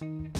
I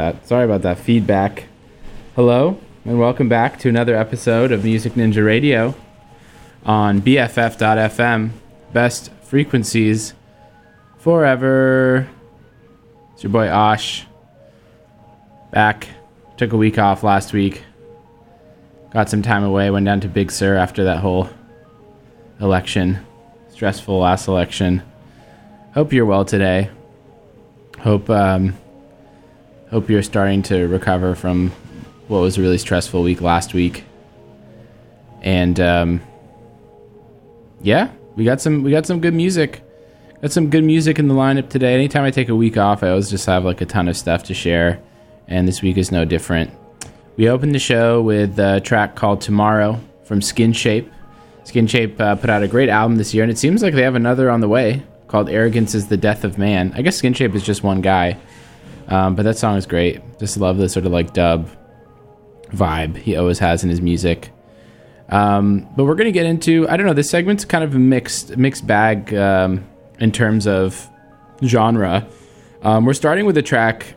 that. Sorry about that feedback. Hello, and welcome back to another episode of Music Ninja Radio on BFF.FM. Best frequencies forever. It's your boy Osh. Back. Took a week off last week. Got some time away. Went down to Big Sur after that whole election. Stressful last election. Hope you're well today. Hope um, hope you're starting to recover from what was a really stressful week last week. And um, yeah, we got some we got some good music. Got some good music in the lineup today. Anytime I take a week off, I always just have like a ton of stuff to share, and this week is no different. We opened the show with a track called "Tomorrow" from Skinshape. Skin Shape uh, put out a great album this year, and it seems like they have another on the way called "Arrogance Is the Death of Man." I guess Skinshape is just one guy, um, but that song is great. Just love the sort of like dub vibe he always has in his music. Um, but we're gonna get into I don't know. This segment's kind of a mixed mixed bag um, in terms of genre. Um, we're starting with a track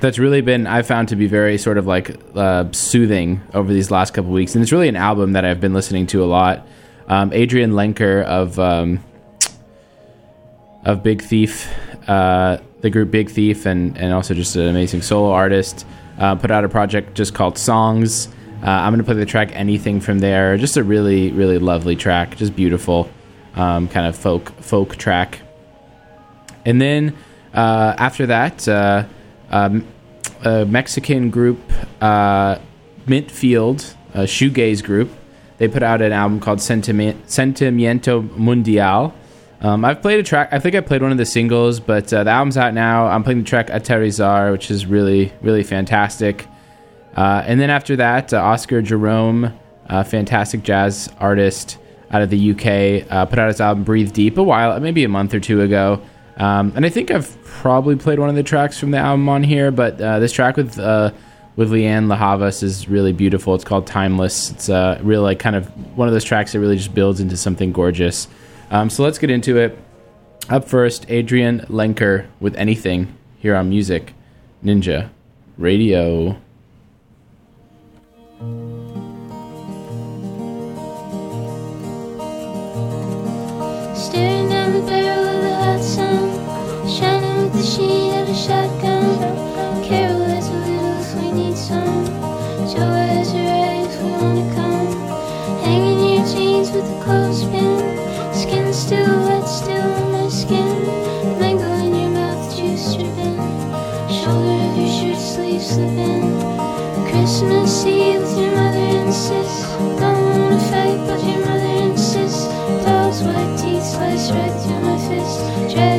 that's really been I found to be very sort of like uh, soothing over these last couple weeks, and it's really an album that I've been listening to a lot. Um, Adrianne Lenker of um, of Big Thief, uh, the group Big Thief, and and also just an amazing solo artist, uh, put out a project just called Songs. Uh, I'm gonna play the track Anything from there. Just a really really lovely track, just beautiful, um, kind of folk folk track. And then uh, after that, uh, um, a Mexican group, uh, Mintfield, a shoegaze group, they put out an album called Sentimi- Sentimiento Mundial. Um, I've played a track. I think I played one of the singles, but uh, the album's out now. I'm playing the track Aterrizar, which is really, really fantastic. Uh, and then after that, uh, Oscar Jerome, a fantastic jazz artist out of the UK, uh, put out his album Breathe Deep a while, maybe a month or two ago. Um, and I think I've probably played one of the tracks from the album on here, but uh, this track with uh, with Lianne La Havas is really beautiful. It's called Timeless. It's uh, really like kind of one of those tracks that really just builds into something gorgeous. Um, so let's get into it. Up first, Adrianne Lenker with Anything here on Music Ninja Radio. Staring slipping. Christmas Eve with your mother and sis. Don't wanna fight, but your mother insists. Doll's white teeth slice right through my fist. Drive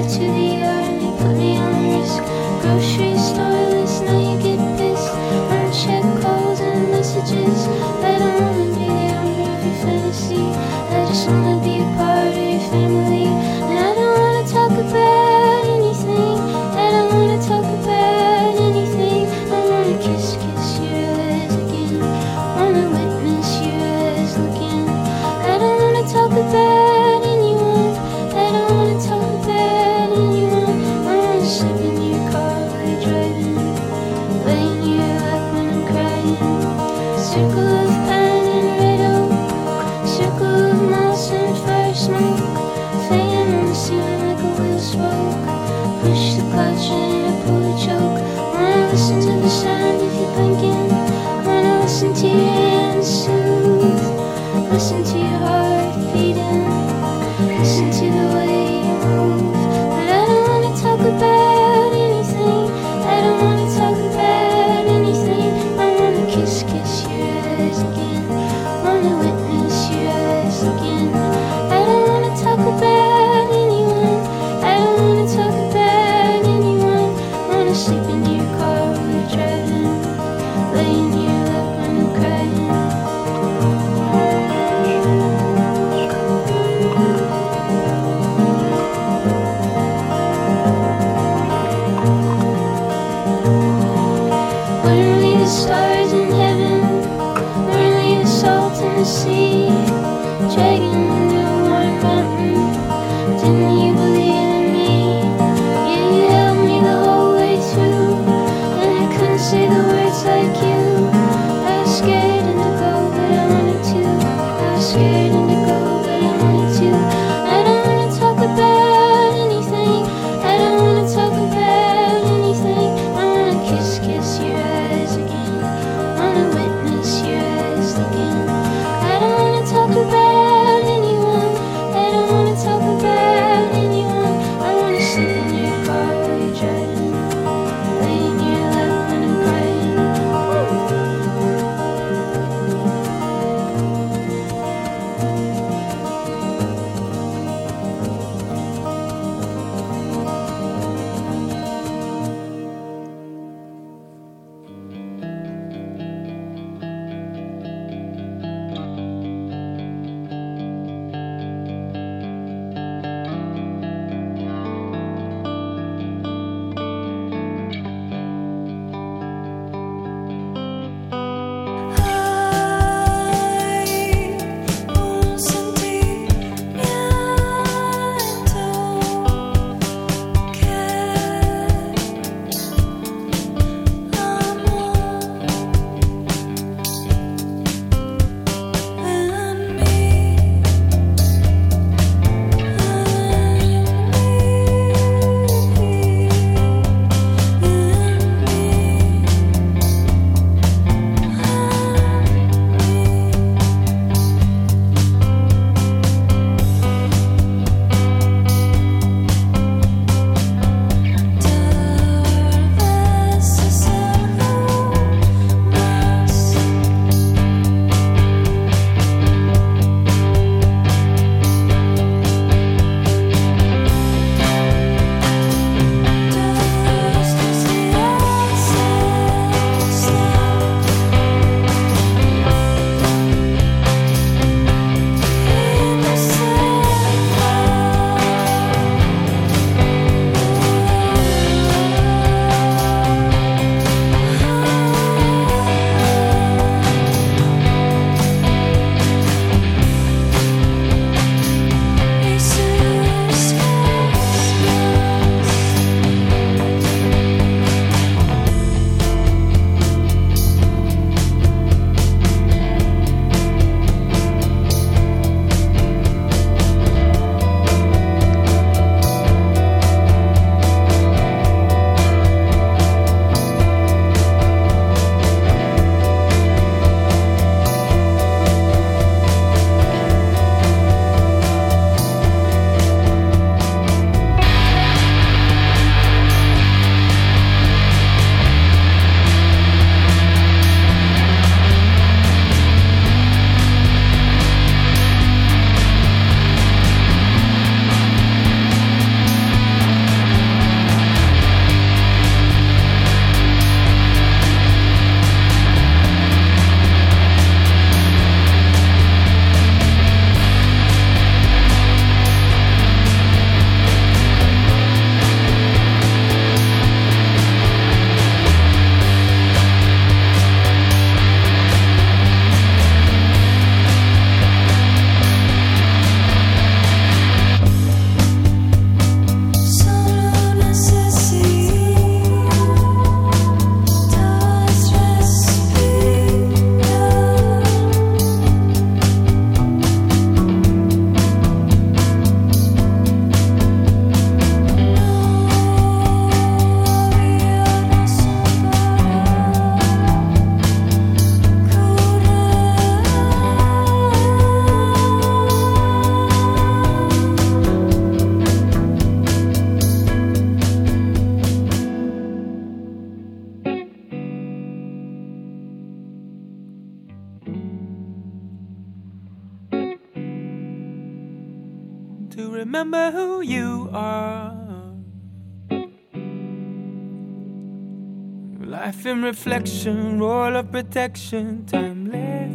reflection, role of protection, timeless.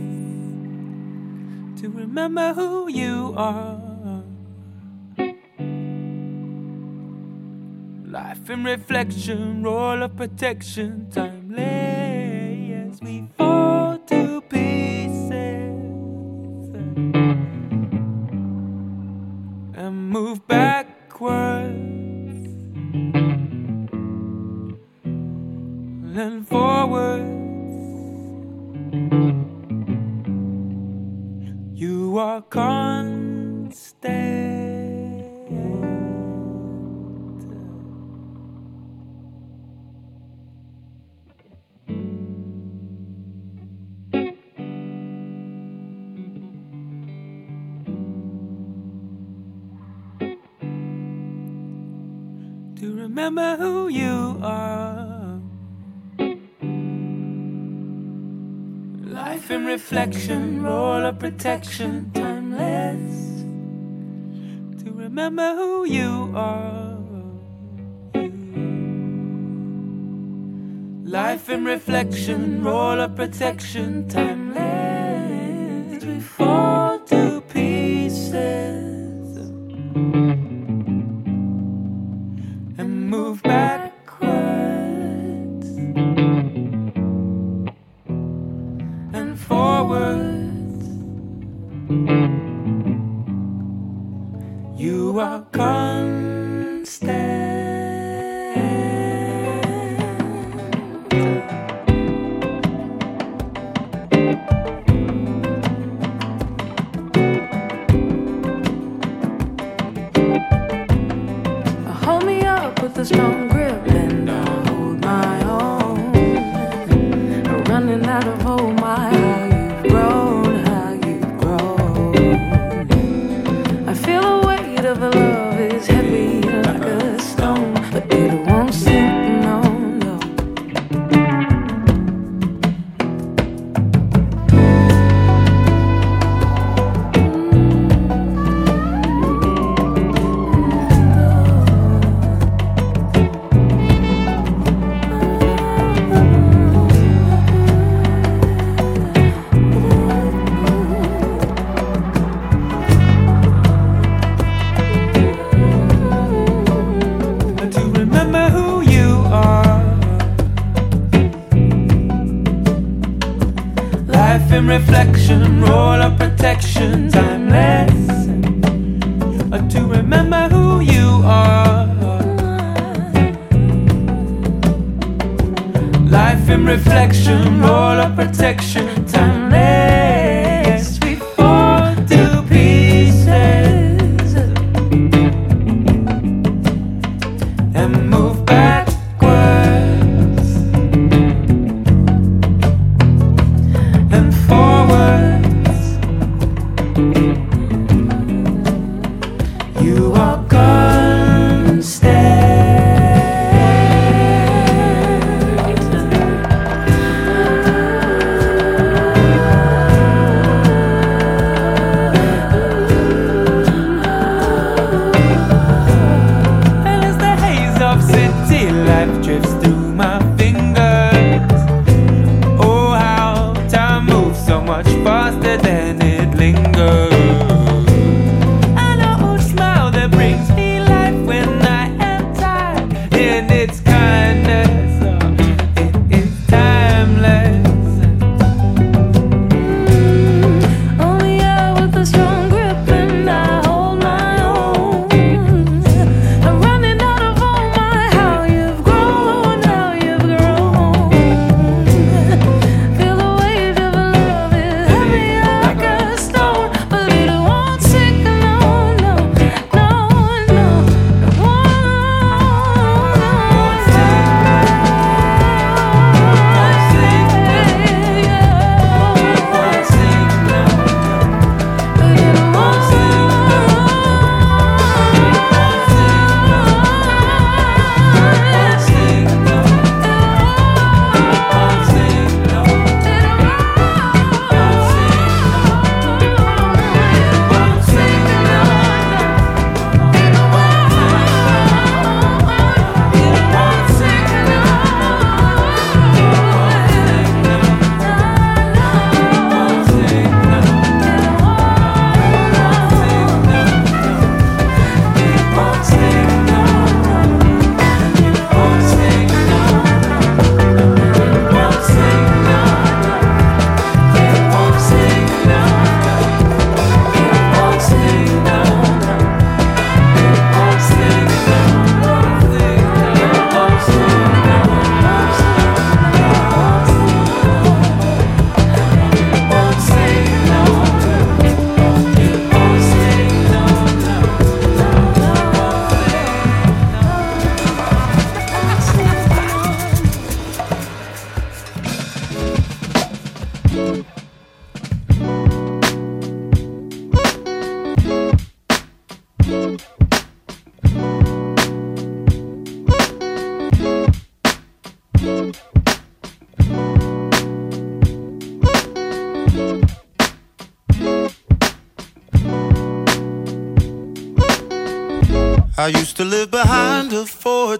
To remember who you are. Life in reflection, role of protection, timeless. Remember who you are. Life in reflection, role of protection, timeless. To remember who you are. Life in reflection, role of protection, timeless. We fall to reflection, role of protection, timeless. Uh, To remember who you are. Life in reflection, role of protection,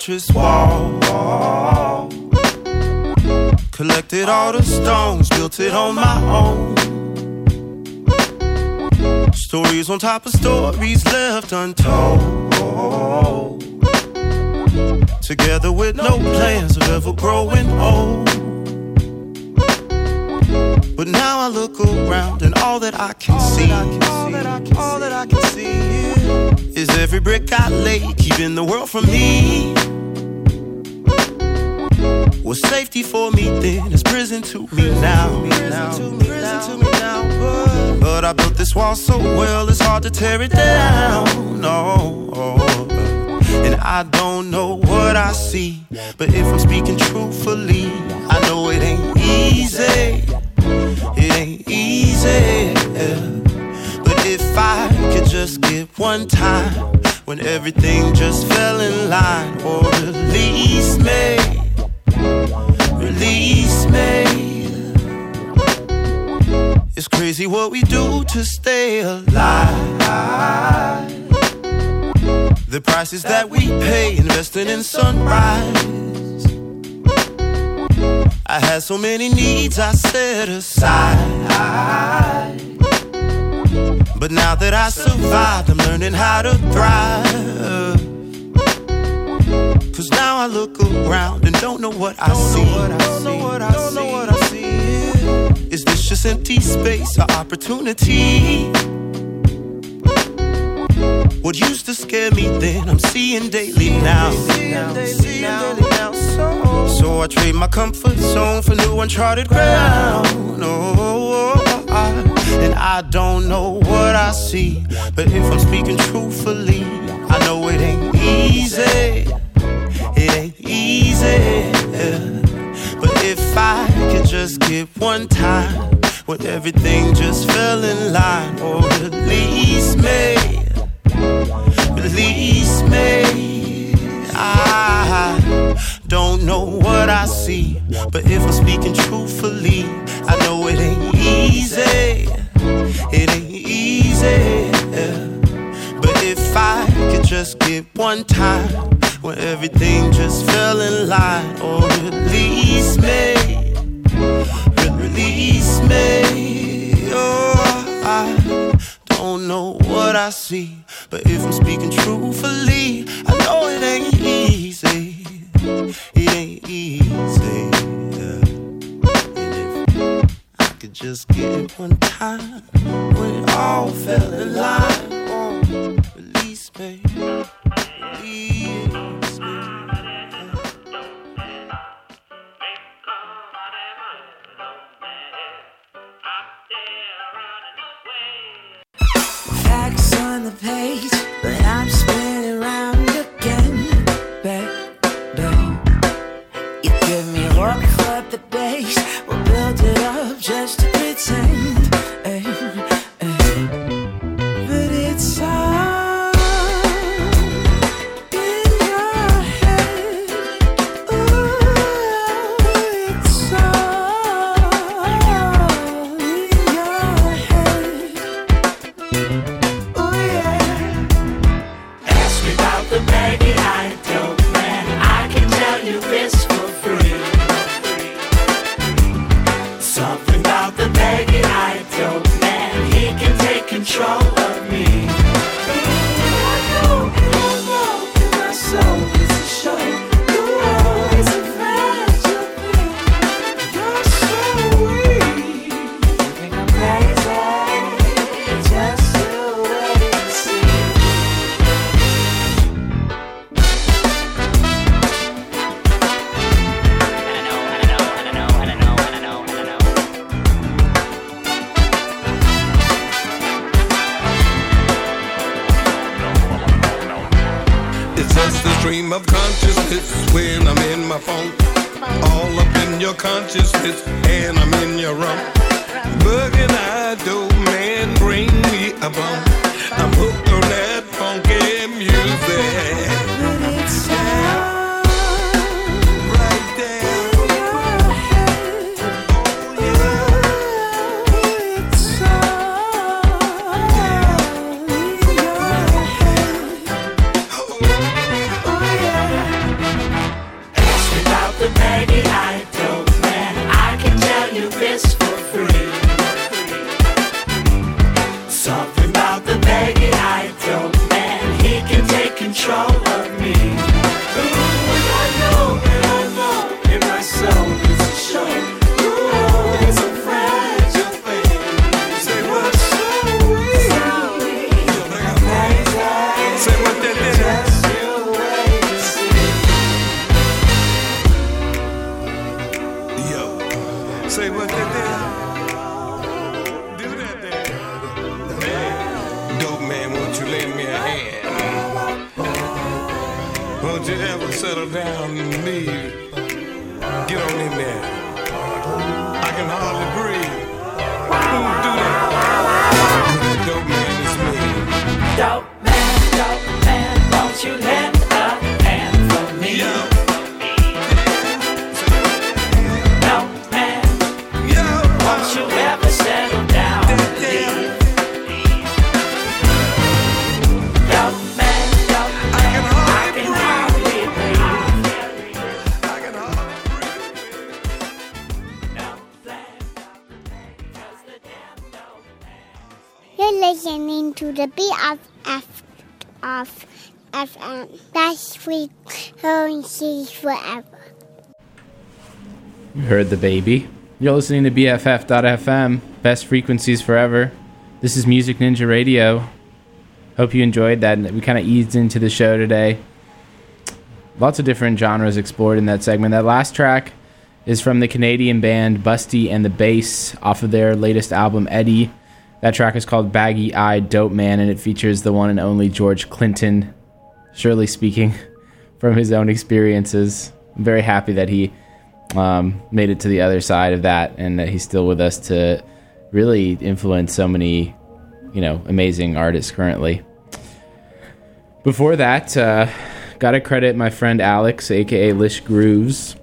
fortress wall. Collected all the stones, built it on my own. Stories on top of stories left untold. Together with no plans of ever growing old. But now I look around and all that I can see, all that I can, all that I can see is every brick I lay keeping the world from me. It's hard so many needs I set aside. But now that I survived, I'm learning how to thrive. Cause now I look around and don't know what I see. Don't know what I see. Don't know what I see. Is this just empty space or opportunity? What used to scare me then, I'm seeing daily now. So I trade my comfort zone for new uncharted ground. Oh, I, and I don't know what I see, but if I'm speaking truthfully, I know it ain't easy. It ain't easy. But if I could just get one time when everything just see, but if I'm speaking truthfully, I know it ain't easy. It ain't easy. But if I could just get one time when everything just fell in line, or release me, release me. Oh, I don't know what I see. But if I'm speaking truthfully, I know it ain't easy. Just get it one time it all fell in line, oh, release me. FM. That's frequencies forever. You heard the baby. You're listening to BFF.FM, best frequencies forever. This is Music Ninja Radio. Hope you enjoyed that. We kind of eased into the show today. Lots of different genres explored in that segment. That last track is from the Canadian band Busty and the Bass off of their latest album, Eddie. That track is called Baggy Eyed Dope Man, and it features the one and only George Clinton, surely speaking from his own experiences. I'm very happy that he um, made it to the other side of that and that he's still with us to really influence so many, you know, amazing artists currently. Before that, uh, gotta credit my friend Alex, aka Lish Grooves,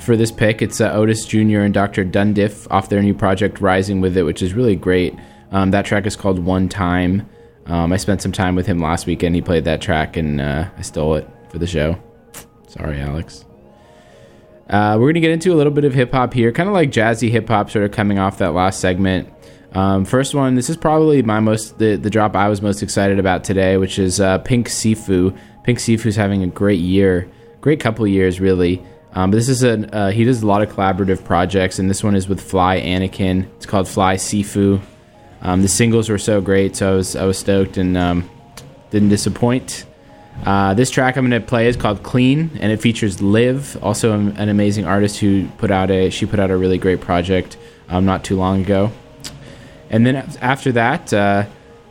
for this pick. It's uh, Otis Jr. and Dr. Dundiff off their new project Rising with It, which is really great. Um, that track is called One Time. Um, I spent some time with him last weekend. He played that track and uh, I stole it for the show. Sorry, Alex. Uh, we're to get into a little bit of hip hop here, kind of like jazzy hip hop, sort of coming off that last segment. Um, first one, this is probably my most the, the drop I was most excited about today, which is uh, Pink Siifu. Pink Siifu's having a great year, great couple years really. Um, but this is a uh, he does a lot of collaborative projects, and this one is with Fly Anakin. It's called Fly Siifu. Um, the singles were so great, so I was I was stoked and um, didn't disappoint. Uh, this track I'm going to play is called "Clean" and it features Liv, also an amazing artist who put out a she put out a really great project um, not too long ago. And then after that, uh,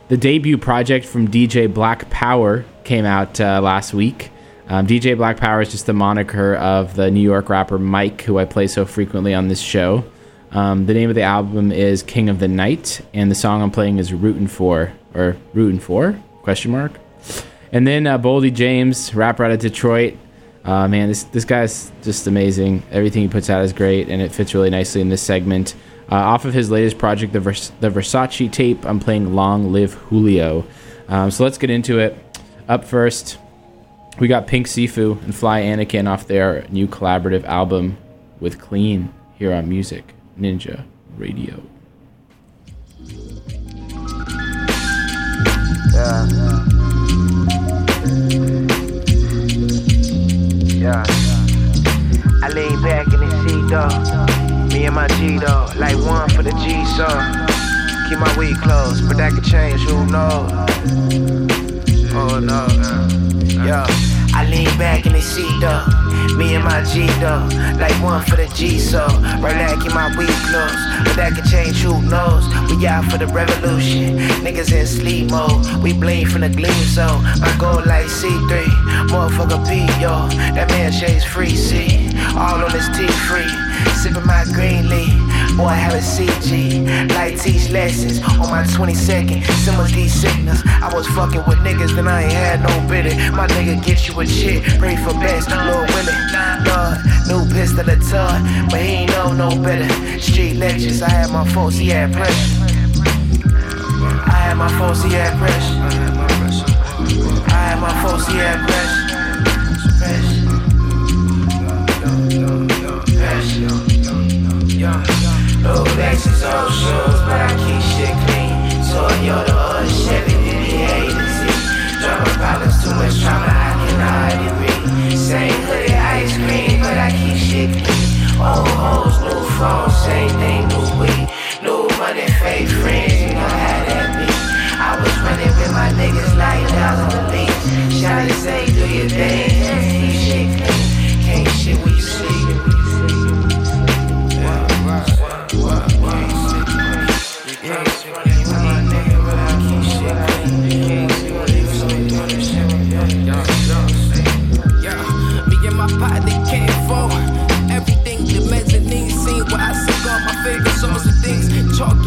the debut project from DJ Black Power came out uh, last week. Um, DJ Black Power is just the moniker of the New York rapper Mike, who I play so frequently on this show. Um, the name of the album is King of the Night, and the song I'm playing is Rootin' For, or Rootin' For? Question mark. And then uh, Boldy James, rapper out of Detroit. Uh, man, this this guy's just amazing. Everything he puts out is great, and it fits really nicely in this segment. Uh, off of his latest project, the, Vers- the Versace tape, I'm playing Long Live Julio. Um, so let's get into it. Up first, we got Pink Siifu and Fly Anakin off their new collaborative album with Clean here on Music Ninja Radio. Yeah. Yeah. I lean back in the seat, though. Me and my G, dog. Like one for the G, so. Keep my weed closed, but that could change, who knows? Oh no, uh, uh. yeah. I lean back in the seat, dog. Me and my G, dog. Like one for the G, so. Right now, keep my weed closed, but that can change, who knows? We out for the revolution. Niggas in sleep mode. We bleed from the gleam zone. My goal like C3. Motherfucker P, yo. That man shades free, see. All on his T free. Sipping my green leaf. Boy, I have a CG. Like teach lessons on my 22nd. Similar these signals. I was fucking with niggas, then I ain't had no bitter. My nigga get you a chick. Pray for best, Lord willing. Lord, new pistol a ton, but he ain't know no better. Street lectures, I had my folks, he had pressure. I had my folks, he had pressure. I had my folks, he had pressure. No Lexus old shoes, but I keep shit clean. Toyota or a Chevy, any A to Z. Drama problems, too much trauma, I can hardly read. Same hoodie, ice cream, but I keep shit clean. Old hoes, new phones, same thing, new weed. New money, fake friends, you know how that be. I was running with my niggas like dollars a lease. Shawty say, do your thing,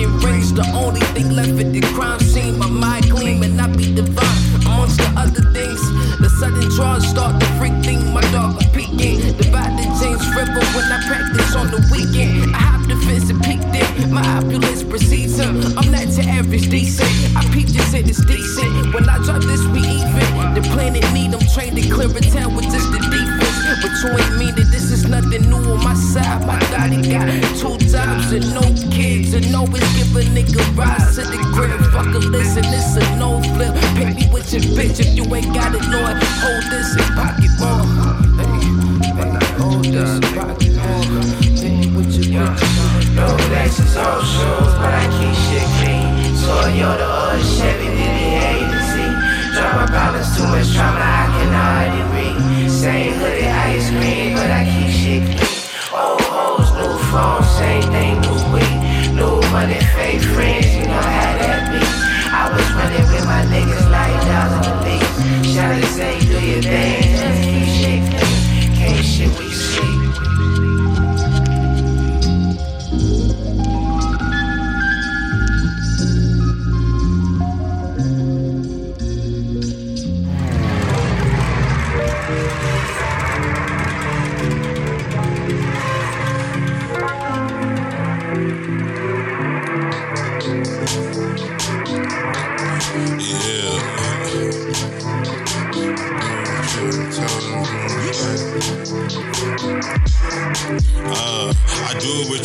Rings, the only thing left at the crime scene. My mind gleam and I be divine. Amongst the other things, the sudden draws start to freak thing. My dog was peeking. Divide the James River when I practice on the weekend. I hop the fence and peeked in. My opulence precedes him. I'm not to average decent. I peep this and it's decent. When I drop this, we even. The planet need them trained to clear a town with just the defense. But you ain't mean that this is nothing new on my side. My daddy got two jobs and no kids. And always give a nigga rise to the crib. Fuck a listen, it's a no flip. Pay me with your bitch if you ain't got it, Lord. Hold this in pocket more. Hold this in pocket more. Pay me with your bitch. No Lexus old shoes, but I keep shit clean. Toyota or a Chevy, any A to Z. Drama problems, too much trauma, I can hardly read. Same hoodie, ice cream, but I keep shit clean. Old hoes, new phones, same thing, new weed. New money, fake friends, you know how that be. I was running with my niggas like dollars a lease. Shawty say, do your thing,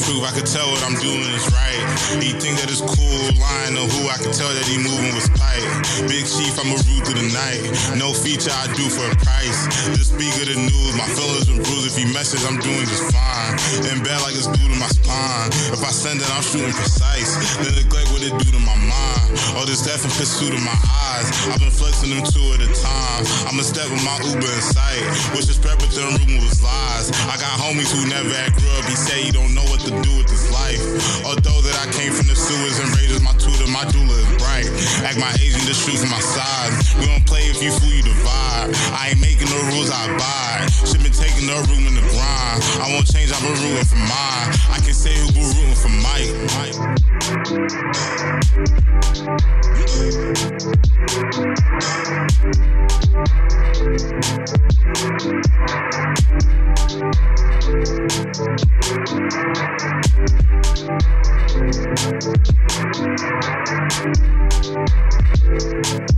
truth. I could tell what I'm doing is right. He think that it's cool, lying to who I can tell that he moving with spite. Big chief, I'm a root through the night. No feature I do for a price. The speaker the news, my feelings been bruised. If he message, I'm doing just fine. In bed like it's due to my spine. If I send it, I'm shooting precise. Then neglect what it do to my mind. All this death and pursuit of my eyes. I've been flexing them two at a time. I'ma step with my Uber in sight. Wish the spread with them rumors lies. I got homies who never had grew up. He say he don't know what do with this life. Although that I came from the sewers and raiders, my tutor, my doula is bright. Act my agent, the shoes on my side. We don't play if you fool, you divide. I ain't making no rules, I abide. Shit been taking no room in the grind. I won't change, I've been rooting for mine. I can say who been rooting for Mike. Mike. Cause the boys in the hood knowing nothing in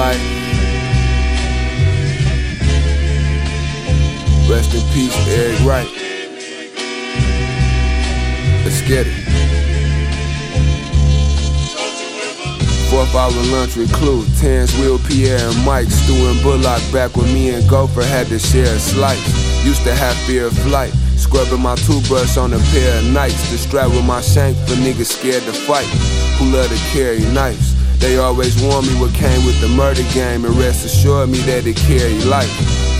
life. Rest in peace, Eric Wright. Let's get it. Fourth hour lunch with Clue, Terrence, Will, Pierre, and Mike. Stu and Bullock back when me and Gopher had to share a slice. Used to have fear of flight. Scrubbing my toothbrush on a pair of nights. Strap with my shank for niggas scared to fight. Who love to carry knives. They always warned me what came with the murder game and rest assured me that it carried life.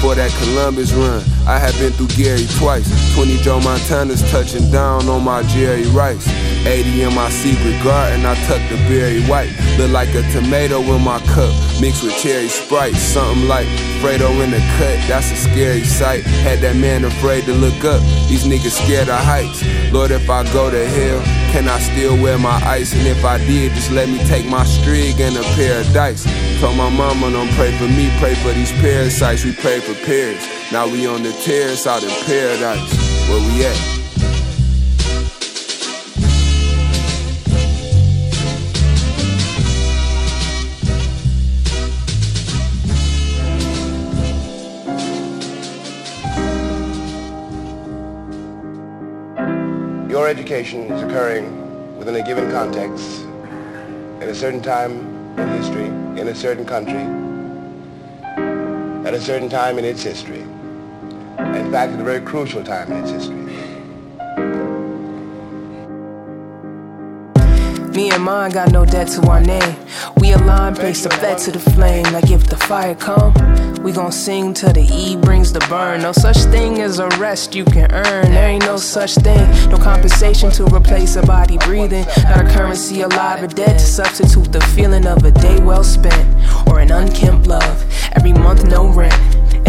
For that Columbus run, I have been through Gary twice. 20 Joe Montanas touching down on my Jerry Rice. 80 in my secret garden, I tucked the berry white. Look like a tomato in my cup, mixed with cherry sprite. Something like Fredo in the cut, that's a scary sight. Had that man afraid to look up, these niggas scared of heights. Lord, if I go to hell, Can I still wear my ice? And if I did, just let me take my strig and a pair of dice. Told my mama don't pray for me, pray for these parasites. We pray for pears. Now we on the terrace out in paradise. Where we at? Your education is occurring within a given context, at a certain time in history, in a certain country, at a certain time in its history. In fact, at a very crucial time in its history. Me and mine got no debt to our name. We align, place the bet to the flame. Like if the fire come, we gon' sing till the E brings the burn. No such thing as a rest you can earn. There ain't no such thing. No compensation to replace a body breathing. Not a currency alive or dead to substitute the feeling of a day well spent or an unkempt love. Every month, no rent.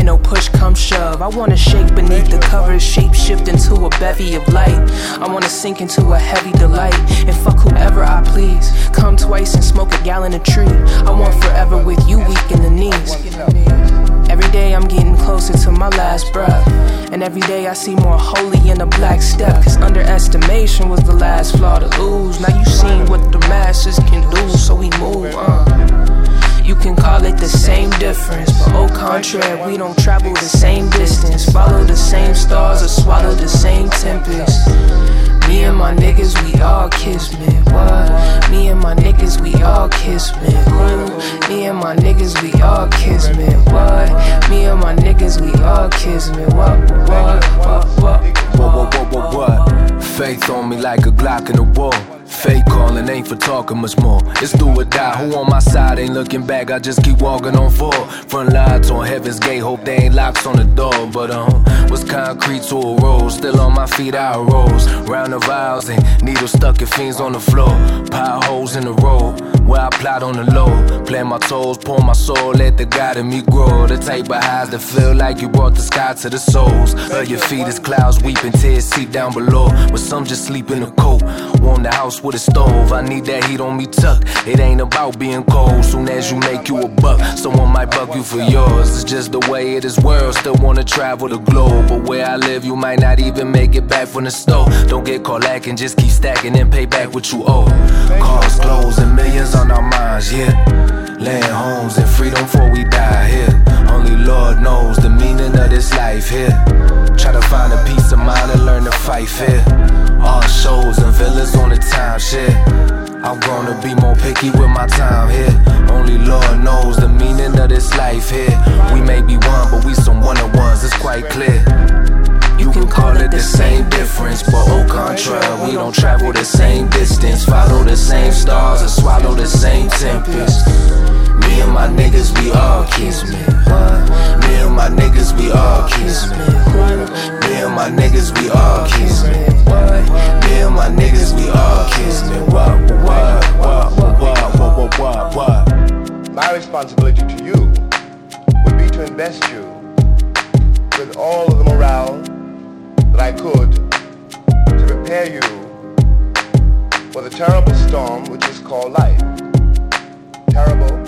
And no push come shove. I wanna shake beneath the covers, shape shift into a bevy of light. I wanna sink into a heavy delight and fuck whoever I please. Come twice and smoke a gallon of tree. I want forever with you, weak in the knees. Every day I'm getting closer to my last breath. And every day I see more holy in a black step. Cause underestimation was the last flaw to lose. Now you seen what the masses can do, so we move. Uh. You can call it the same difference, but au contraire, we don't travel the same distance, follow the same stars, or swallow the same tempest. Me and my niggas, we all kiss me. What? Me and my niggas, we all kiss me. Me and my niggas, we all kiss me. What? Me and my niggas, we all kiss me. What? What? What? What, what, what, what, what? Faith on me like a Glock in the wall. Fake calling ain't for talking much more. It's do or die. Who on my side ain't looking back? I just keep walking on forward. Front lights on heaven's gate. Hope they ain't locks on the door. But um, was concrete to a road. Still on my feet, I rose. Round the vials and needles stuck and fiends on the floor. Potholes in the road. Where I plot on the low. Plant my toes, pour my soul. Let the God in me grow. The type of highs that feel like you brought the sky to the souls. Of your feet is clouds weeping, tears seep down below. But some just sleep in a coat. Warm the house with a stove. I need that heat on me tucked. It ain't about being cold. Soon as you make you a buck, someone might buck you for yours. It's just the way it is world. Still wanna travel the globe. But where I live, you might not even make it back from the store. Don't get caught lacking, just keep stacking and pay back what you owe. Cars, clothes, and millions on our minds, yeah. Land homes and freedom before we die here. Only Lord knows the meaning of this life here. Try to find a peace of mind and learn to fight fair. All shows and villas on the time shit. I'm gonna be more picky with my time here. Only Lord knows the meaning of this life here. We may be one, but we some one of ones, it's quite clear. You can call it the same difference, but au contraire, we don't travel the same distance, follow the same stars, and swallow the same tempest. Me and my niggas, we all kiss me. Me and my niggas, we all kiss me. Me and my niggas, we all kiss me. Me and my niggas, we all kiss me. What, what, what, what, what, what, what, what? My responsibility to you would be to invest you with all of the morale that I could to prepare you for the terrible storm which is called life. Terrible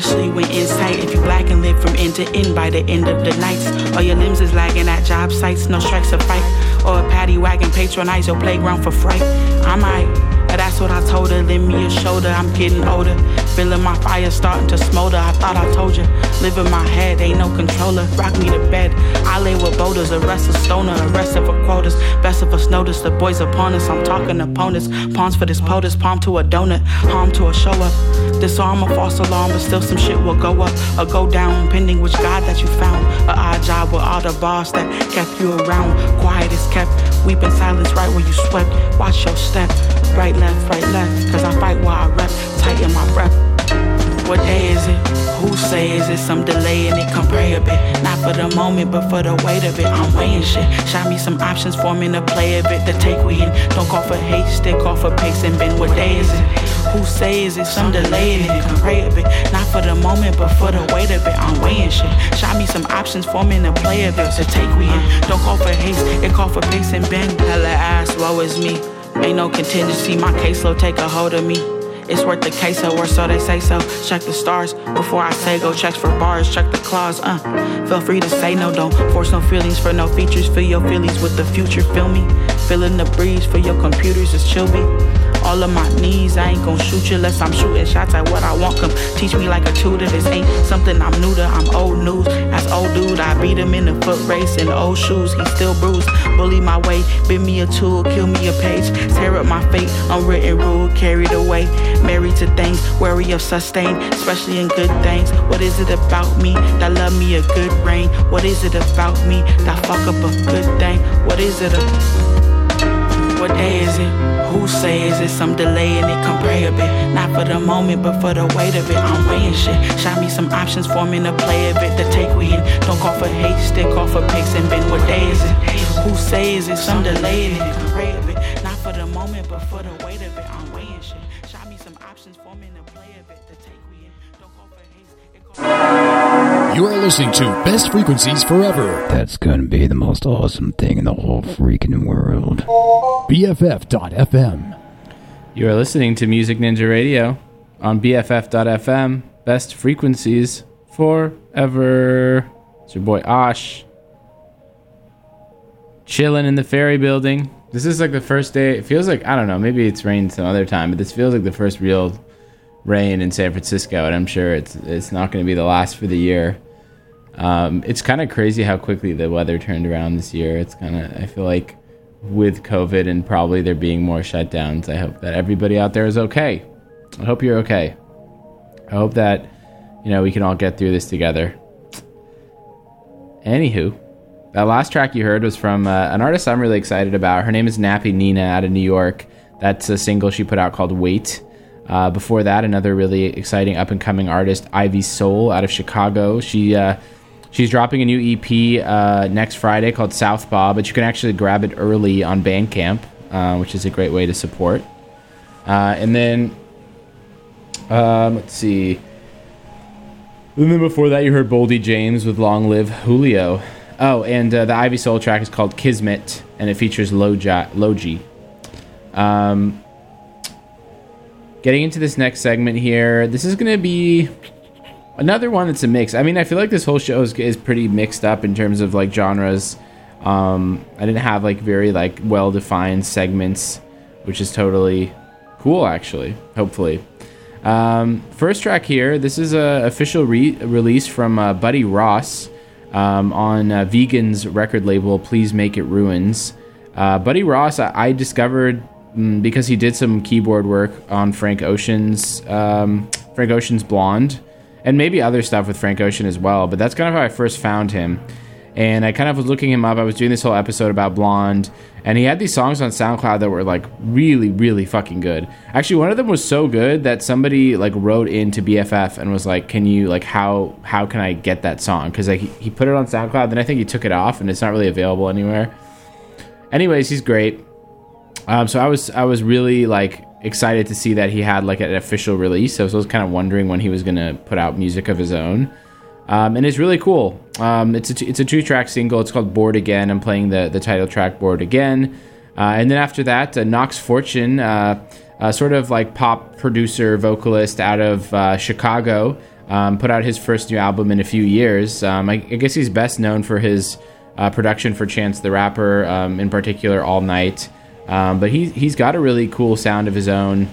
especially when in sight. If you black and live from end to end by the end of the nights, or your limbs is lagging at job sites, no strikes or fight, or a paddy wagon patronize your playground for fright. I might. But that's what I told her, lend me a shoulder, I'm getting older. Feeling my fire starting to smolder. I thought I told you, live in my head, ain't no controller. Rock me to bed. I lay with boulders, arrest a stoner, arrest for quotas. Best of us notice the boys upon us. I'm talking opponents. Pawns for this POTUS, palm to a donut, harm to a show up. Disarm a false alarm, but still some shit will go up or go down, pending which God that you found. A odd job with all the bars that kept you around. Quiet is kept, weeping silence right where you swept. Watch your step, right, left, right, left. Cause I fight while I rep, tighten my breath. What day is it? Who say is it some delay in it? Come pray a bit. Not for the moment, but for the weight of it. I'm weighing shit. Shot me some options, forming a play of it. The take we in. Don't call for hate, stick off for pace and bend. What day is it? Who say is it some delay in it? Come pray a bit. Not for the moment, but for the weight of it. I'm weighing shit. Shot me some options, forming a play of it. The take we in. Don't call for haste, it call for pace and bend. Hella ass, woe is me. Ain't no contingency, my caseload take a hold of me. It's worth the queso, or so they say so. Check the stars before I say go. Checks for bars, check the claws, Uh, feel free to say no. Don't force no feelings for no features. Feel your feelings with the future. Feel me. Feeling the breeze for your computers is chill me. All of my knees, I ain't gon' shoot you unless I'm shooting shots at what I want. Come teach me like a tutor. This ain't something I'm new to. I'm old news. As old dude, I beat him in the foot race in old shoes. He still bruised. Bully my way, bend me a tool, kill me a page. Tear up my fate, unwritten rule, carried away. Married to things, wary of sustain, especially in good things. What is it about me that love me a good rain? What is it about me that fuck up a good thing? What is it? A- what day is it? Who say is it some delay in it? Come pray a bit. Not for the moment, but for the weight of it. I'm weighing shit. Shot me some options, forming a play of it. The take we in. Don't call for hate, stick off for pace and bend. What day is it? Who say is it some delay in it? Come pray a bit. You are listening to Best Frequencies Forever. That's gonna be the most awesome thing in the whole freaking world. BFF.FM. You are listening to Music Ninja Radio on BFF.FM. Best frequencies forever. It's your boy Osh. Chilling in the ferry building. This is like the first day. It feels like, I don't know, maybe it's rained some other time, but this feels like the first real rain in San Francisco, and I'm sure it's it's not going to be the last for the year. Um, it's kind of crazy how quickly the weather turned around this year. It's kind of I feel like with COVID and probably there being more shutdowns, I hope that everybody out there is okay. I hope you're okay. I hope that you know we can all get through this together. Anywho, that last track you heard was from uh, an artist I'm really excited about. Her name is Nappy Nina out of New York. That's a single she put out called Weight. Uh, before that, another really exciting up and coming artist, Ivy Sole out of Chicago. She uh, she's dropping a new EP uh, next Friday called Southpaw, but you can actually grab it early on Bandcamp, uh, which is a great way to support. Uh, and then um, let's see. And then before that, you heard Boldy James with "Long Live Julio." Oh, and uh, the Ivy Sole track is called Kismet, and it features Loja, Lojii. Um, getting into this next segment here, this is going to be another one that's a mix. I mean, I feel like this whole show is, is pretty mixed up in terms of like genres. Um, I didn't have like very like well defined segments, which is totally cool actually. Hopefully. Um, first track here. This is a official re- release from uh, Buddy Ross um, on uh, Vegyn's record label. Please make it ruins. Uh, Buddy Ross, I, I discovered because he did some keyboard work on Frank Ocean's um, Frank Ocean's Blonde, and maybe other stuff with Frank Ocean as well. But that's kind of how I first found him. And I kind of was looking him up. I was doing this whole episode about Blonde, and he had these songs on SoundCloud that were like really, really fucking good. Actually, one of them was so good that somebody like wrote into BFF and was like, "Can you like how how can I get that song?" Because like he, he put it on SoundCloud, then I think he took it off, and it's not really available anywhere. Anyways, he's great. Um, so I was I was really like excited to see that he had like an official release. So I was kind of wondering when he was gonna put out music of his own. Um, and it's really cool. Um, it's a t- it's a two track single. It's called Bored Again. I'm playing the the title track Bored Again. Uh, and then after that, uh, Knox Fortune, uh, uh, sort of like pop producer vocalist out of uh, Chicago, um, put out his first new album in a few years. Um, I, I guess he's best known for his uh, production for Chance the Rapper, um, in particular, All Night. Um, but he, he's got a really cool sound of his own,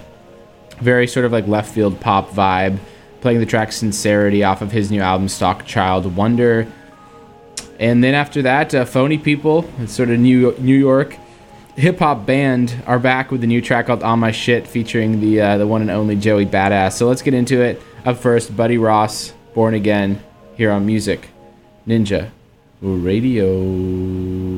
very sort of like left field pop vibe. Playing the track Sincerity off of his new album Stock Child Wonder. And then after that, uh, Phony Ppl, sort of New, New York hip hop band, are back with the new track called On My Shit featuring the, uh, the one and only Joey Bada$$. So let's get into it. Up first, Buddy Ross, Born Again, here on Music Ninja Radio.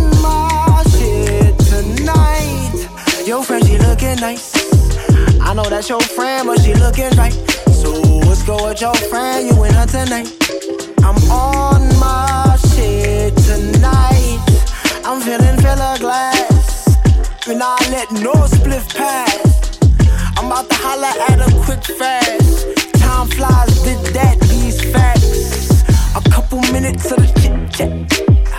Your friend, she looking nice. I know that's your friend, but she looking right. So let's go with your friend, you and her tonight. I'm on my shit tonight. I'm feeling filler glass. And I let no spliff pass. I'm about to holler at a quick fast. Time flies, did that, these facts. A couple minutes of the chit chat.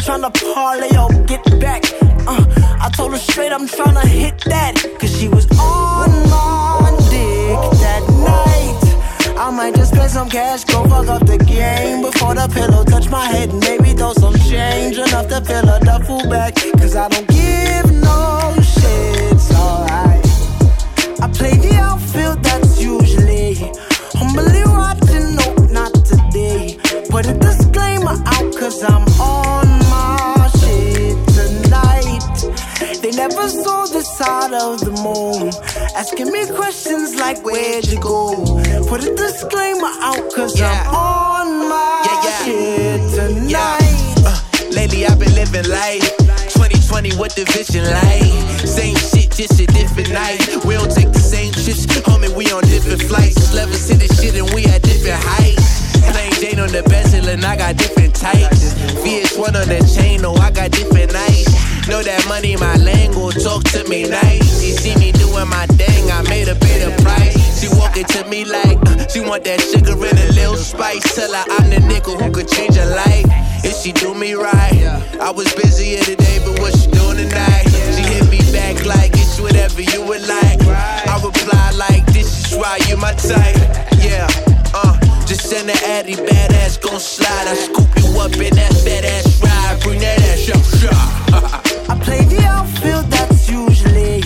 Tryna parlay or get back? Uh, I told her straight I'm tryna hit that. Cause she was on my dick that night. I might just spend some cash, go fuck up the game Before the pillow touch my head maybe throw some change Enough to fill a duffel bag Cause I don't give no shits, alright I play the outfield, that's usually I'm watching, no, not today Put a disclaimer out cause I'm on never saw the side of the moon. Asking me questions like where'd you go? Put a disclaimer out cause I'm on my shit tonight. Uh, lately I've been living life. 2020 what the vision like? Same shit just a different night. We don't take the same trips Homie we on different flights. Levels to the shit and we at different heights. Plain Jane on the bezel and I got different types. VH1 on the chain, oh I got different nights Know that money my lingo, talk to me nice. She see me doing my thing, I made a bit of price. She walking to me like, uh, she want that sugar and a little spice. Tell her I'm the nickel who could change her life. If she do me right I was busy here today, but what she doing tonight? She hit me back like, it's whatever you would like. I reply like, this is why you my type. Yeah, uh just send the addy, badass gon' slide. I scoop you up in that fat ass ride. Bring that ass up, shot. I play the outfield, that's usually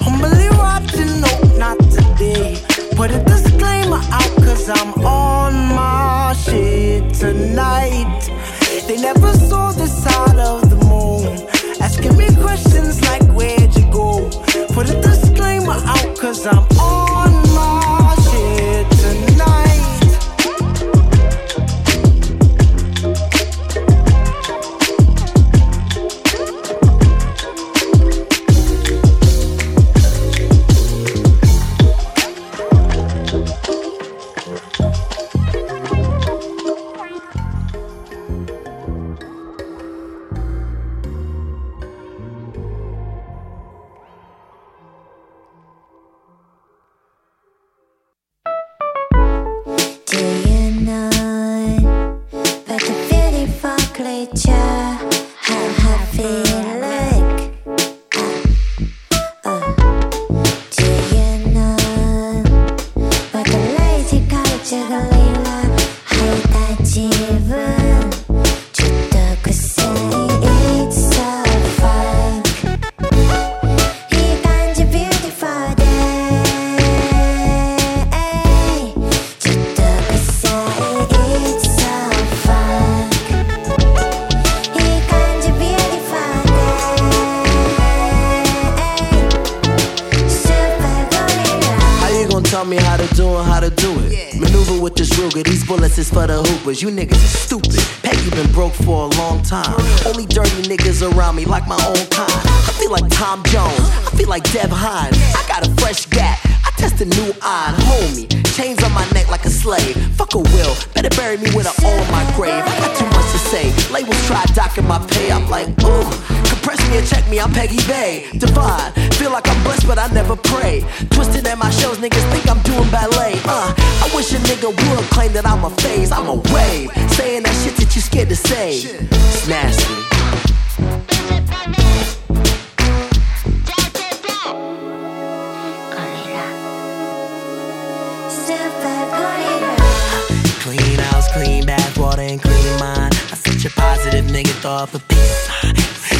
I'm really watching, no, not today Put a disclaimer out cause I'm on my shit tonight They never saw the side of the moon Asking me questions like where'd you go Put a disclaimer out cause I'm on is for the hoopers. You niggas is stupid. Peggy been broke for a long time. Only dirty niggas around me like my own kind. I feel like Tom Jones. I feel like Deb Hines. I got a fresh gat. Test a new iron, homie. Chains on my neck like a slave. Fuck a will. Better bury me with an O in my grave. I got too much to say. Labels try docking my pay. I'm like, ooh. Compress me and check me, I'm Peggy Bay. Divine. Feel like I'm blessed, but I never pray. Twisted at my shows, niggas think I'm doing ballet. Uh, I wish a nigga would claim that I'm a phase. I'm a wave. Saying that shit that you scared to say. It's nasty. And clean mind. I'm such a positive nigga, throw up a peace sign.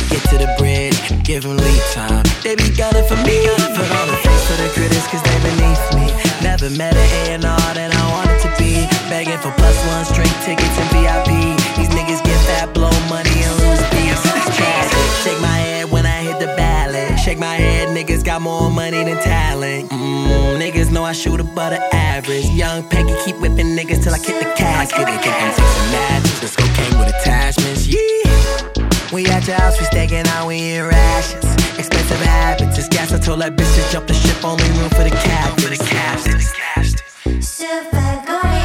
Get to the bridge, give him lead time. They be gunning for me, put on the face for the critics, cause they beneath me. Never met a A&R that I wanted to be. Begging for plus one straight tickets and VIP. These niggas get fat, blow money and lose beats. Trash. Shake my head when I hit the ballot. Shake my head, niggas got more money than talent. Mm, niggas know I shoot above the average. Young Peggy keep whipping niggas till I kick the casket. They think I'm fixing magic. This cocaine with attachments. Yeah. We at your house, we staking out, we in rations. Expensive habits, it's gas. I told that bitch to jump the ship, only room for the captain. For the captain. Super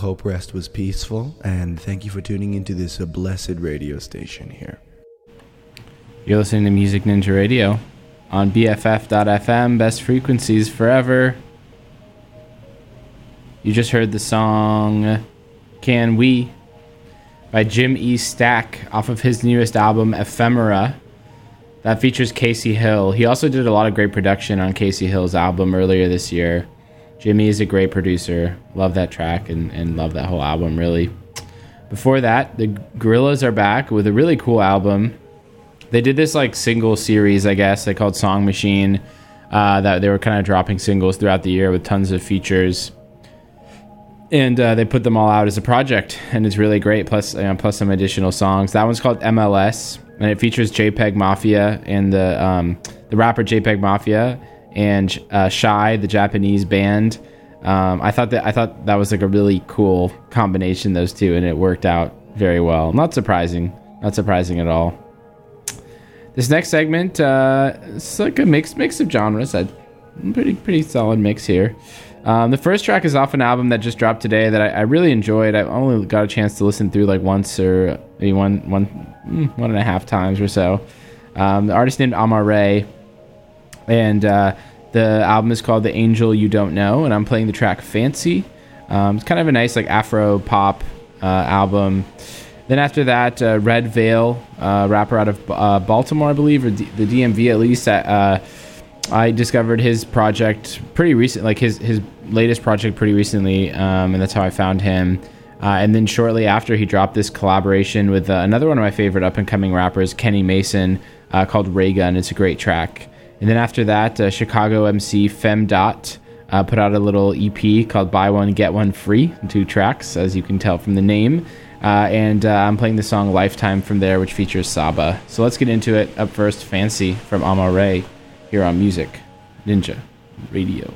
Hope rest was peaceful, and thank you for tuning into this uh, blessed radio station here. You're listening to Music Ninja Radio on BFF.FM, best frequencies forever. You just heard the song Can We by Jim E. Stack off of his newest album, Ephemera. That features Kacy Hill. He also did a lot of great production on Kacy Hill's album earlier this year. Jimmy is a great producer. Love that track and, and love that whole album, really. Before that, the Gorillaz are back with a really cool album. They did this like single series, I guess, they called Song Machine. Uh, that they were kind of dropping singles throughout the year with tons of features, and uh, they put them all out as a project, and it's really great. Plus, plus some additional songs. That one's called MLS, and it features JPEGMAFIA and the um, the rapper JPEGMAFIA and uh, CHAI, the Japanese band. Um, I thought that I thought that was like a really cool combination those two, and it worked out very well. Not surprising. Not surprising at all. This next segment, uh, it's like a mix mix of genres. A pretty pretty solid mix here. Um, the first track is off an album that just dropped today that I, I really enjoyed. I only got a chance to listen through like once or maybe one one mm, one and a half times or so. Um, the artist named Amaarae, and uh, the album is called The Angel You Don't Know, and I'm playing the track Fancy. Um, it's kind of a nice like Afro pop uh, album. Then after that, uh, redveil, uh, rapper out of uh, Baltimore, I believe, or D- the DMV at least. Uh, I discovered his project pretty recent, like his his latest project pretty recently, um, and that's how I found him. Uh, and then shortly after, he dropped this collaboration with uh, another one of my favorite up and coming rappers, Kenny Mason, uh, called Raygun. It's a great track. And then after that, uh, Chicago MC Femdot uh, put out a little EP called Buy One Get One Free, two tracks, as you can tell from the name. Uh, and uh, I'm playing the song Lifetime from there, which features Saba. So let's get into it. Up first, Fancy from Amaarae here on Music Ninja Radio.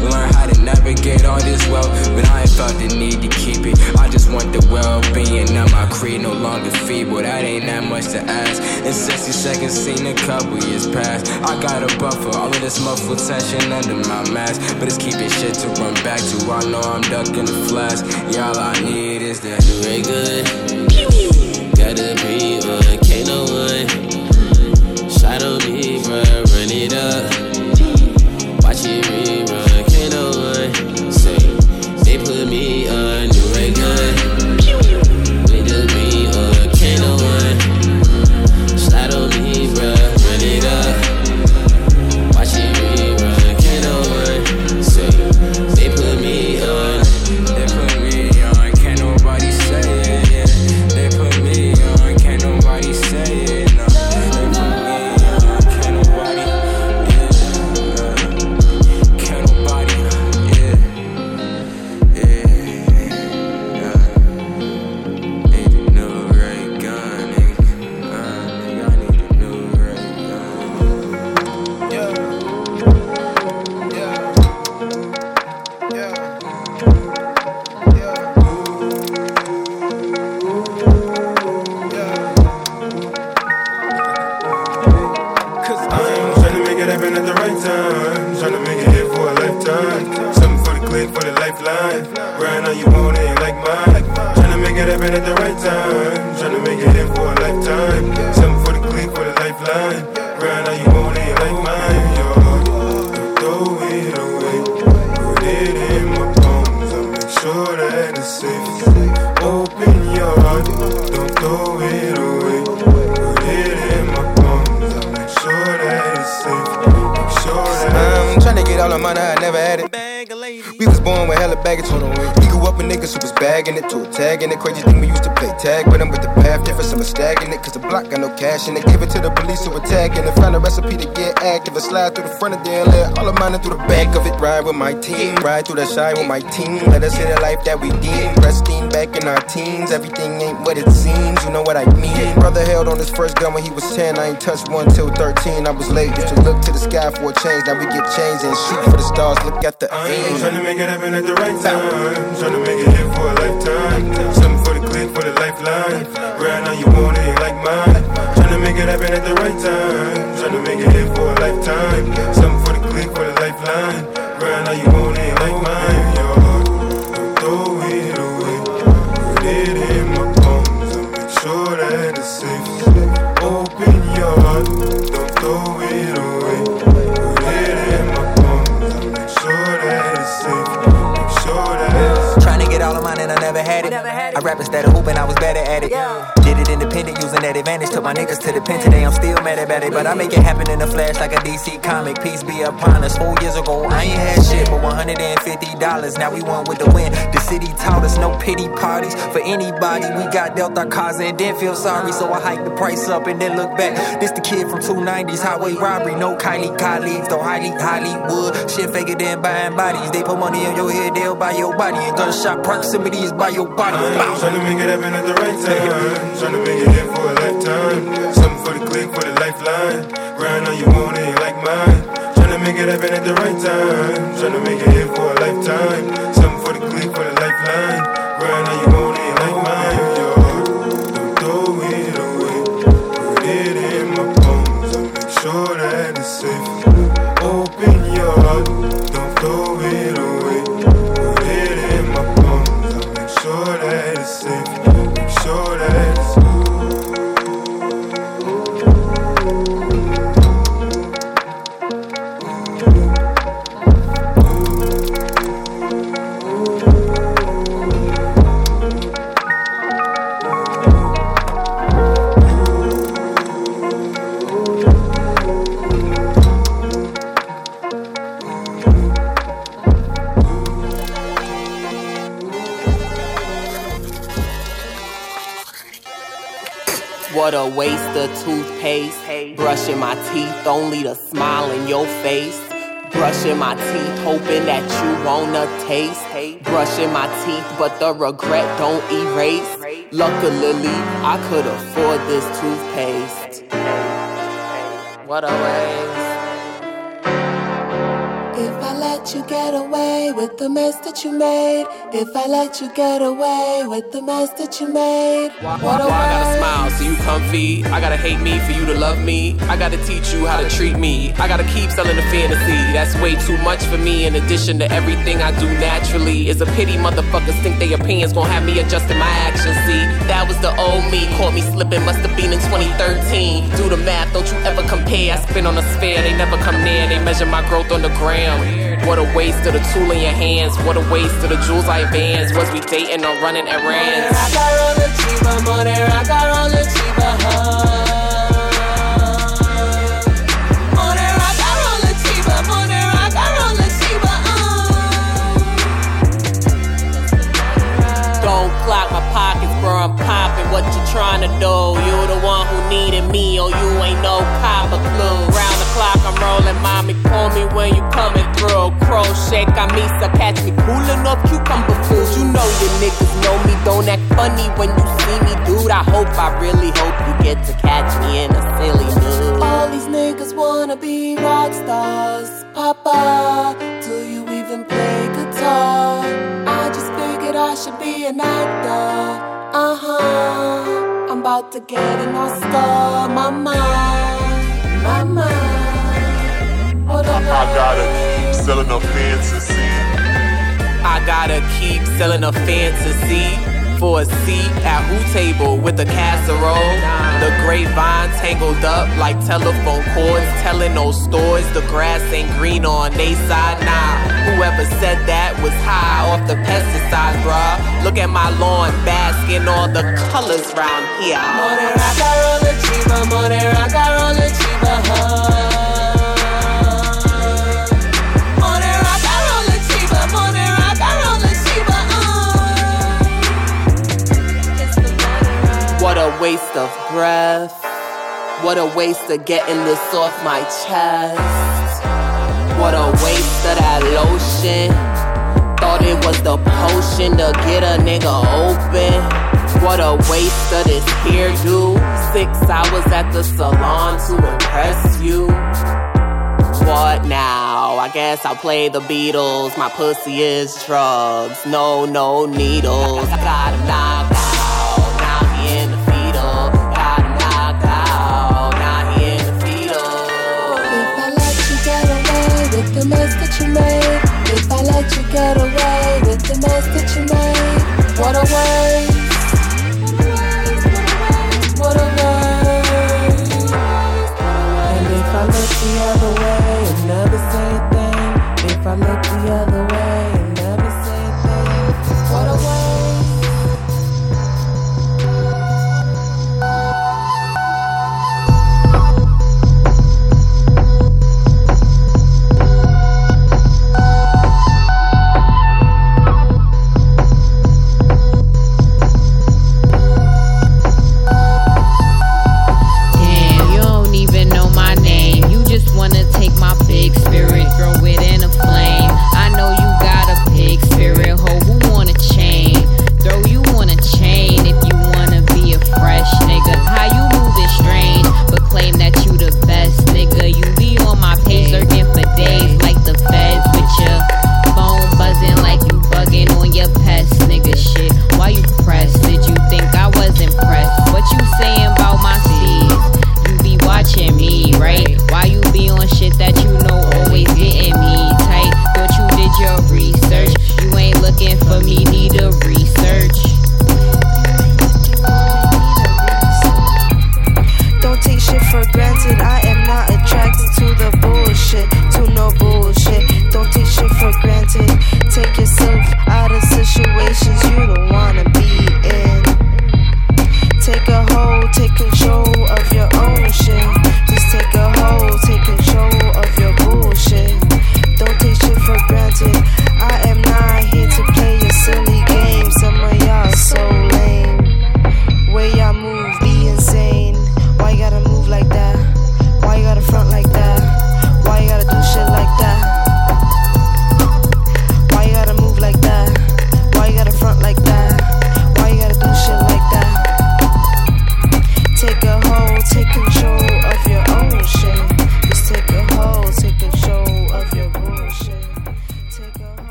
Learn how to navigate all this wealth, but I ain't felt the need to keep it. I just want the well being of my creed, no longer feeble. That ain't that much to ask. In 60 seconds, seen a couple years pass. I got a buffer, all of this muffled tension under my mask, but it's keeping shit to run back to. I know I'm ducking the flash. Y'all I need is that good. Gotta breathe, but can't no one. Shot me, bruh, run it up. Team, ride through the shine with my team. Let us hit the life that we deem. Resting back in our teens, everything ain't what it seems. You know what I mean? Brother held on his first gun when he was 10. I ain't touched one till 13. I was late. Used to look to the sky for a change. Now we get changed and shoot for the stars. Look at the I'm aim. trying to make it happen at the right time. Trying to make it here for a lifetime. Something for the click, for the lifeline. Right now you want it like mine. Trying to make it happen at the right time. Trying to make it here for a lifetime. Something for the click, for the lifeline. Right now you want it like mine. Yo, don't throw it away. Put it in my palms. I'll make sure that it's safe. Open your heart. Don't throw it away. Put it in my palms. I'll make sure that it's safe. Make sure that it's Trying to get all of mine and I never had it. I rap instead of hooping, I was better at it. Did it independent using that advantage. Took my niggas to the pen today, I'm still mad about it. But I make it happen in a flash like a DC comic. Peace be upon us. Four years ago, I ain't had shit but $150. Now we won with the win. The city taught us no pity parties for anybody. We got dealt our cars and didn't feel sorry. So I hiked the price up and then look back. This the kid from 290s, highway robbery. No Kylie colleagues, though highly Hollywood. Shit fake it than buying bodies. They put money on your head, they'll buy your body. And gunshot proximity is by your body. Trying to make it happen at the right time. Trying to it here for a lifetime. Something for the click, for the lifeline. Right now you want it like mine. Trying to make it happen at the right time. Trying to make it here for a lifetime. Hoping that you wanna taste. Brushing my teeth, but the regret don't erase. Luckily, I could afford this toothpaste. What a waste. Let you get away with the mess that you made, if I let you get away with the mess that you made, what Why a I gotta smile so you comfy? I gotta hate me for you to love me. I gotta teach you how to treat me. I gotta keep selling the fantasy. That's way too much for me. In addition to everything I do naturally, it's a pity motherfuckers think their opinions gon' have me adjusting my actions. See, that was the old me. Caught me slipping, must have been in 2013. Do the math, don't you ever compare. I spin on a sphere, they never come near. They measure my growth on the gram. What a waste of the tool in your hands. What a waste of the jewels I advance. Was we dating or running errands? I got all the cheaper money, I got all the cheaper Money, I got all the cheaper money, I got all the cheaper uh. Don't clock my pockets, bro. I'm popping. What you trying to do? You the one who needed me, or you ain't no cop clue. Rolling. Mommy, call me when you coming through. Crochet, camisa, catch me cooling up cucumber fools. You know your niggas know me. Don't act funny when you see me, dude. I hope, I really hope you get to catch me in a silly mood. All these niggas wanna be rock stars. Papa, do you even play guitar? I just figured I should be an actor. Uh huh. I'm about to get an Oscar. Mama, mama. What a I gotta keep selling a fantasy. I gotta keep selling a fantasy for a seat at who table with a casserole. The grapevine tangled up like telephone cords, telling those stories the grass ain't green on they side. Nah, whoever said that was high off the pesticides, bruh. Look at my lawn, basking all the colors round here. Money, I got all the cheaper money, I got all the cheaper Money, waste of breath. What a waste of getting this off my chest. What a waste of that lotion. Thought it was the potion to get a nigga open. What a waste of this hairdo. Six hours at the salon to impress you. What now? I guess I'll play the Beatles. My pussy is drugs. No, no needles. Let you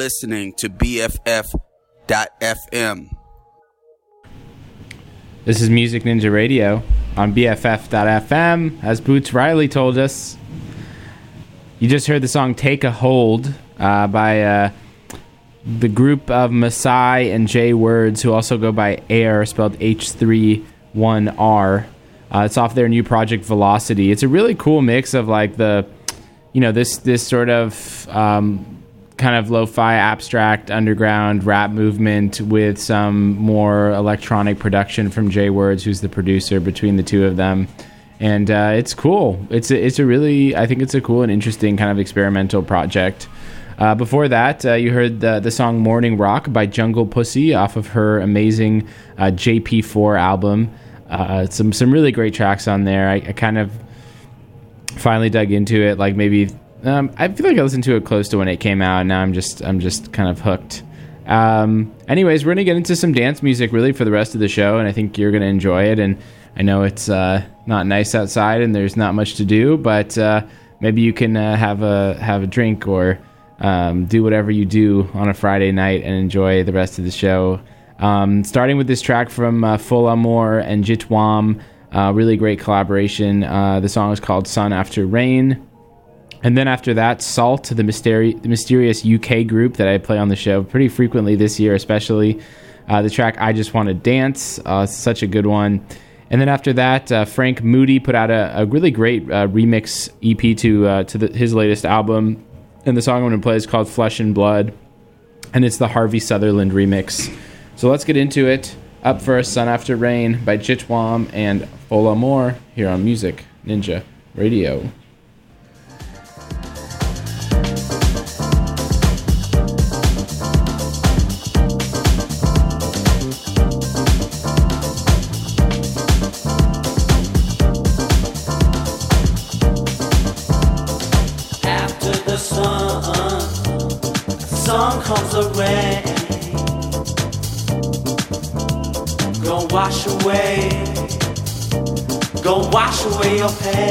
listening to BFF.FM. This is Music Ninja Radio on BFF.FM, as Boots Riley told us. You just heard the song Take a Hold uh, by uh, the group of Maassai and JWords, who also go by Air, spelled H31R. Uh, it's off their new project Velocity. It's a really cool mix of like the, you know, this this sort of um, kind of lo-fi abstract underground rap movement with some more electronic production from JWords, who's the producer between the two of them. And uh, it's cool. It's a, it's a really I think it's a cool and interesting kind of experimental project. Uh, before that, uh, you heard the, the song Morning Rock by Junglepussy off of her amazing uh, JP4 album. Uh, some some really great tracks on there. I, I kind of finally dug into it. Like maybe um, I feel like I listened to it close to when it came out. And now I'm just I'm just kind of hooked. Um, anyways, we're gonna get into some dance music really for the rest of the show, and I think you're gonna enjoy it. And I know it's uh, not nice outside and there's not much to do, but uh, maybe you can uh, have a have a drink or um, do whatever you do on a Friday night and enjoy the rest of the show. Um, starting with this track from uh, Folamour and Jitwam, uh, really great collaboration. Uh, the song is called Sun After Rain. And then after that, SAULT, the, mysteri- the mysterious UK group that I play on the show pretty frequently this year, especially. Uh, the track I Just Want to Dance, uh, such a good one. And then after that, uh, Franc Moody put out a, a really great uh, remix EP to uh, to the, his latest album. And the song I'm going to play is called Flesh and Blood. And it's the Harvey Sutherland remix. So let's get into it. Up first, Sun After Rain by Jitwam and Ola Moore here on Music Ninja Radio. Your pain.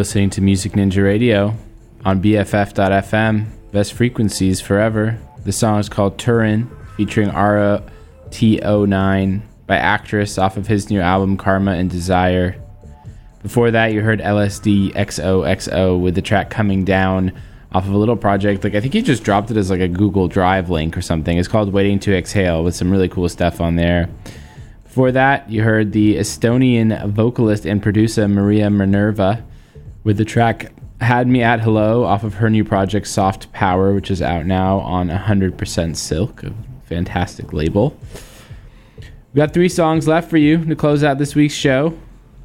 Listening to Music Ninja Radio on BFF.FM, best frequencies forever. The song is called Turin, featuring Aura T-09 by Actress off of his new album Karma and Desire. Before that, you heard LSD XOXO with the track Coming Down off of a little project. Like I think he just dropped it as like a Google Drive link or something. It's called Waiting to Exhale with some really cool stuff on there. Before that, you heard the Estonian vocalist and producer Maria Minerva with the track Had Me at Hello off of her new project Soft Power, which is out now on 100% Silk, a fantastic label. We've got three songs left for you to close out this week's show.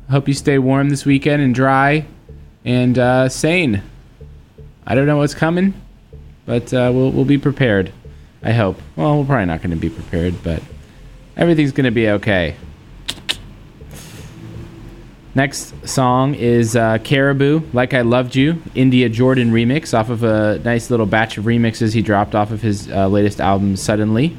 Hope you stay warm this weekend and dry and uh, sane. I don't know what's coming, but uh, we'll we'll be prepared. I hope. Well, we're probably not going to be prepared, but everything's going to be okay. Next song is uh, Caribou, Like I Loved You, India Jordan remix off of a nice little batch of remixes he dropped off of his uh, latest album, Suddenly.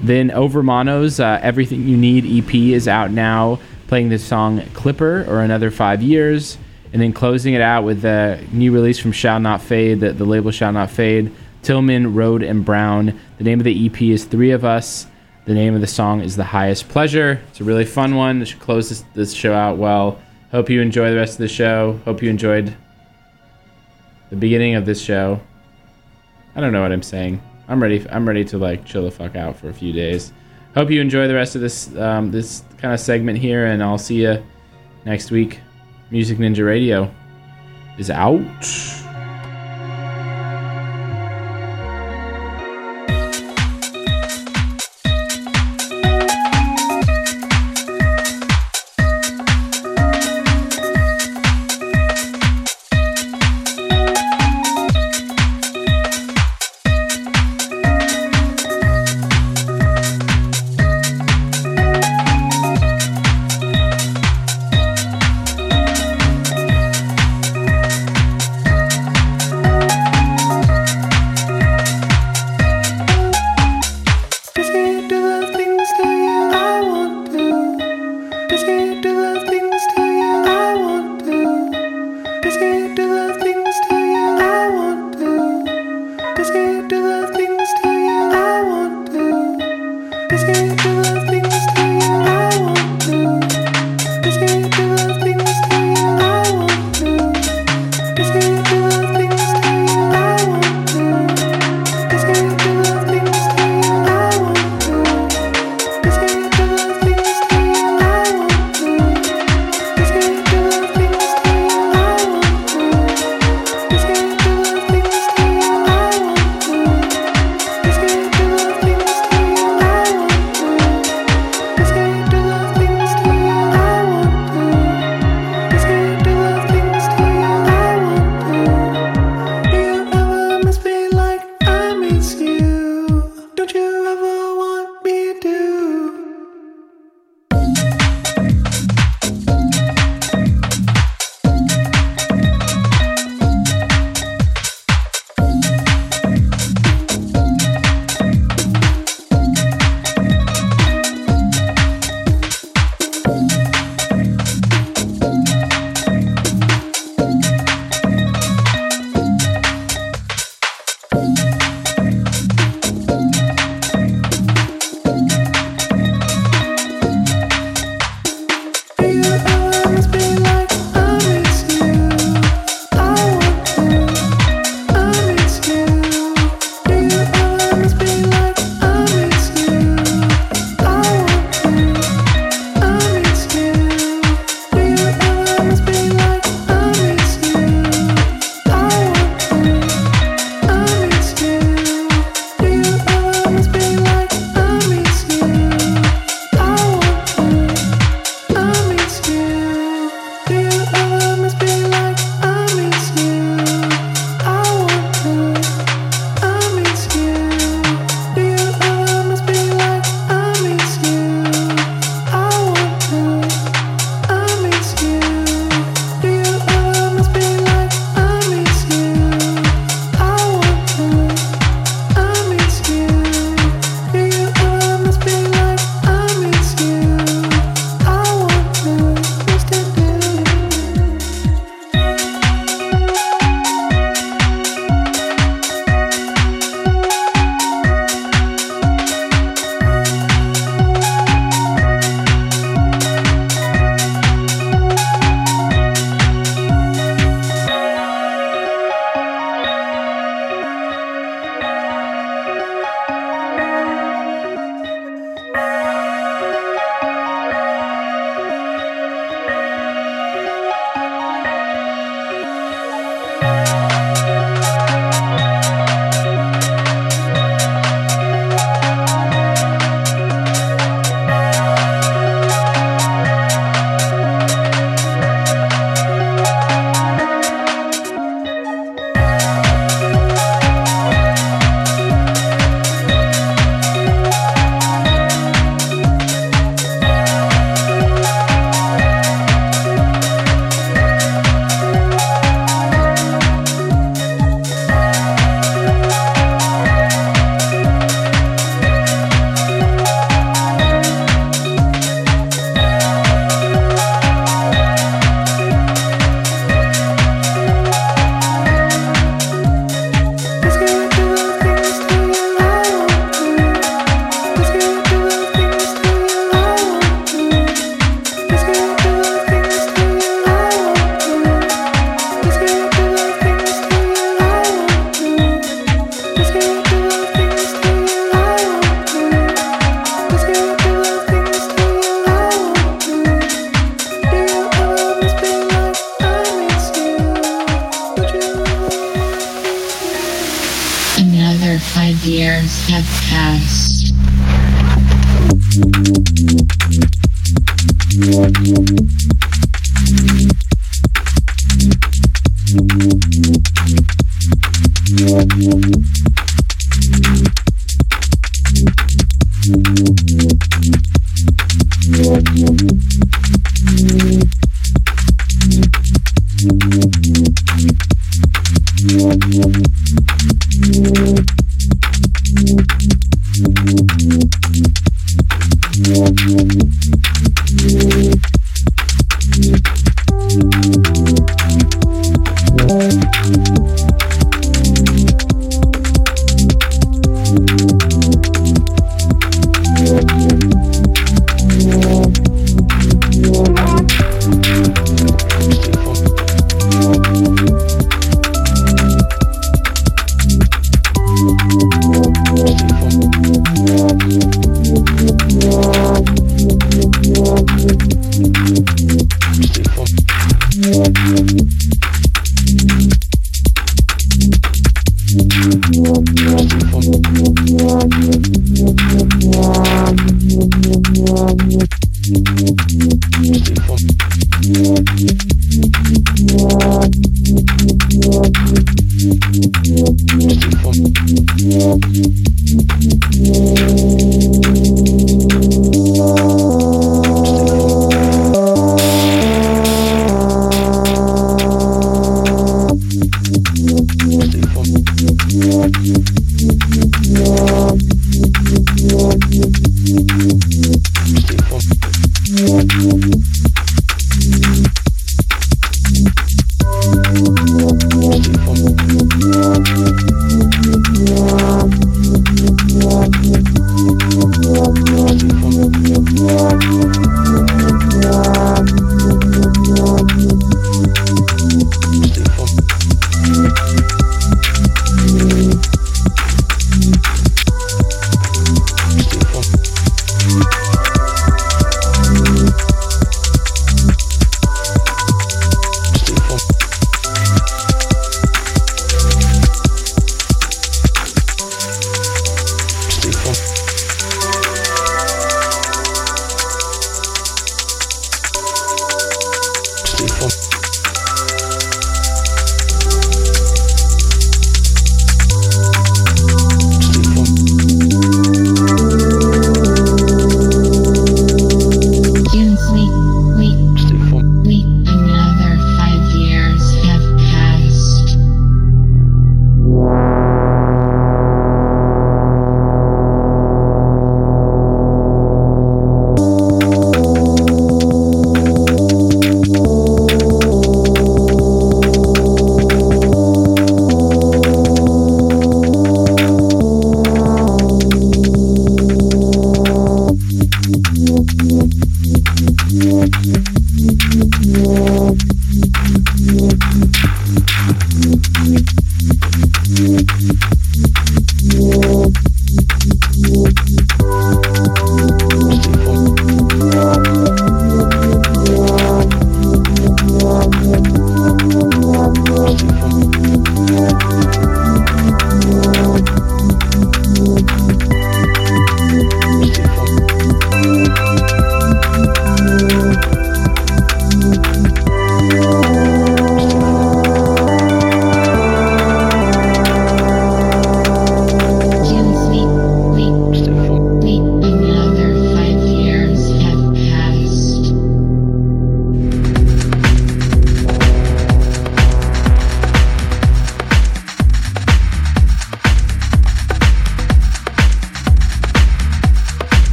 Then Overmono's uh, Everything You Need EP is out now, playing the song Clipper or Another Five Years. And then closing it out with the new release from Shall Not Fade, the, the label Shall Not Fade, Tilman, Rhode, and Brown. The name of the EP is Three of Us. The name of the song is The Highest Pleasure. It's a really fun one. It should close this, this show out well. Hope you enjoy the rest of the show. Hope you enjoyed the beginning of this show. I don't know what I'm saying. I'm ready. I'm ready to like chill the fuck out for a few days. Hope you enjoy the rest of this um, this kind of segment here, and I'll see you next week. Music Ninja Radio is out.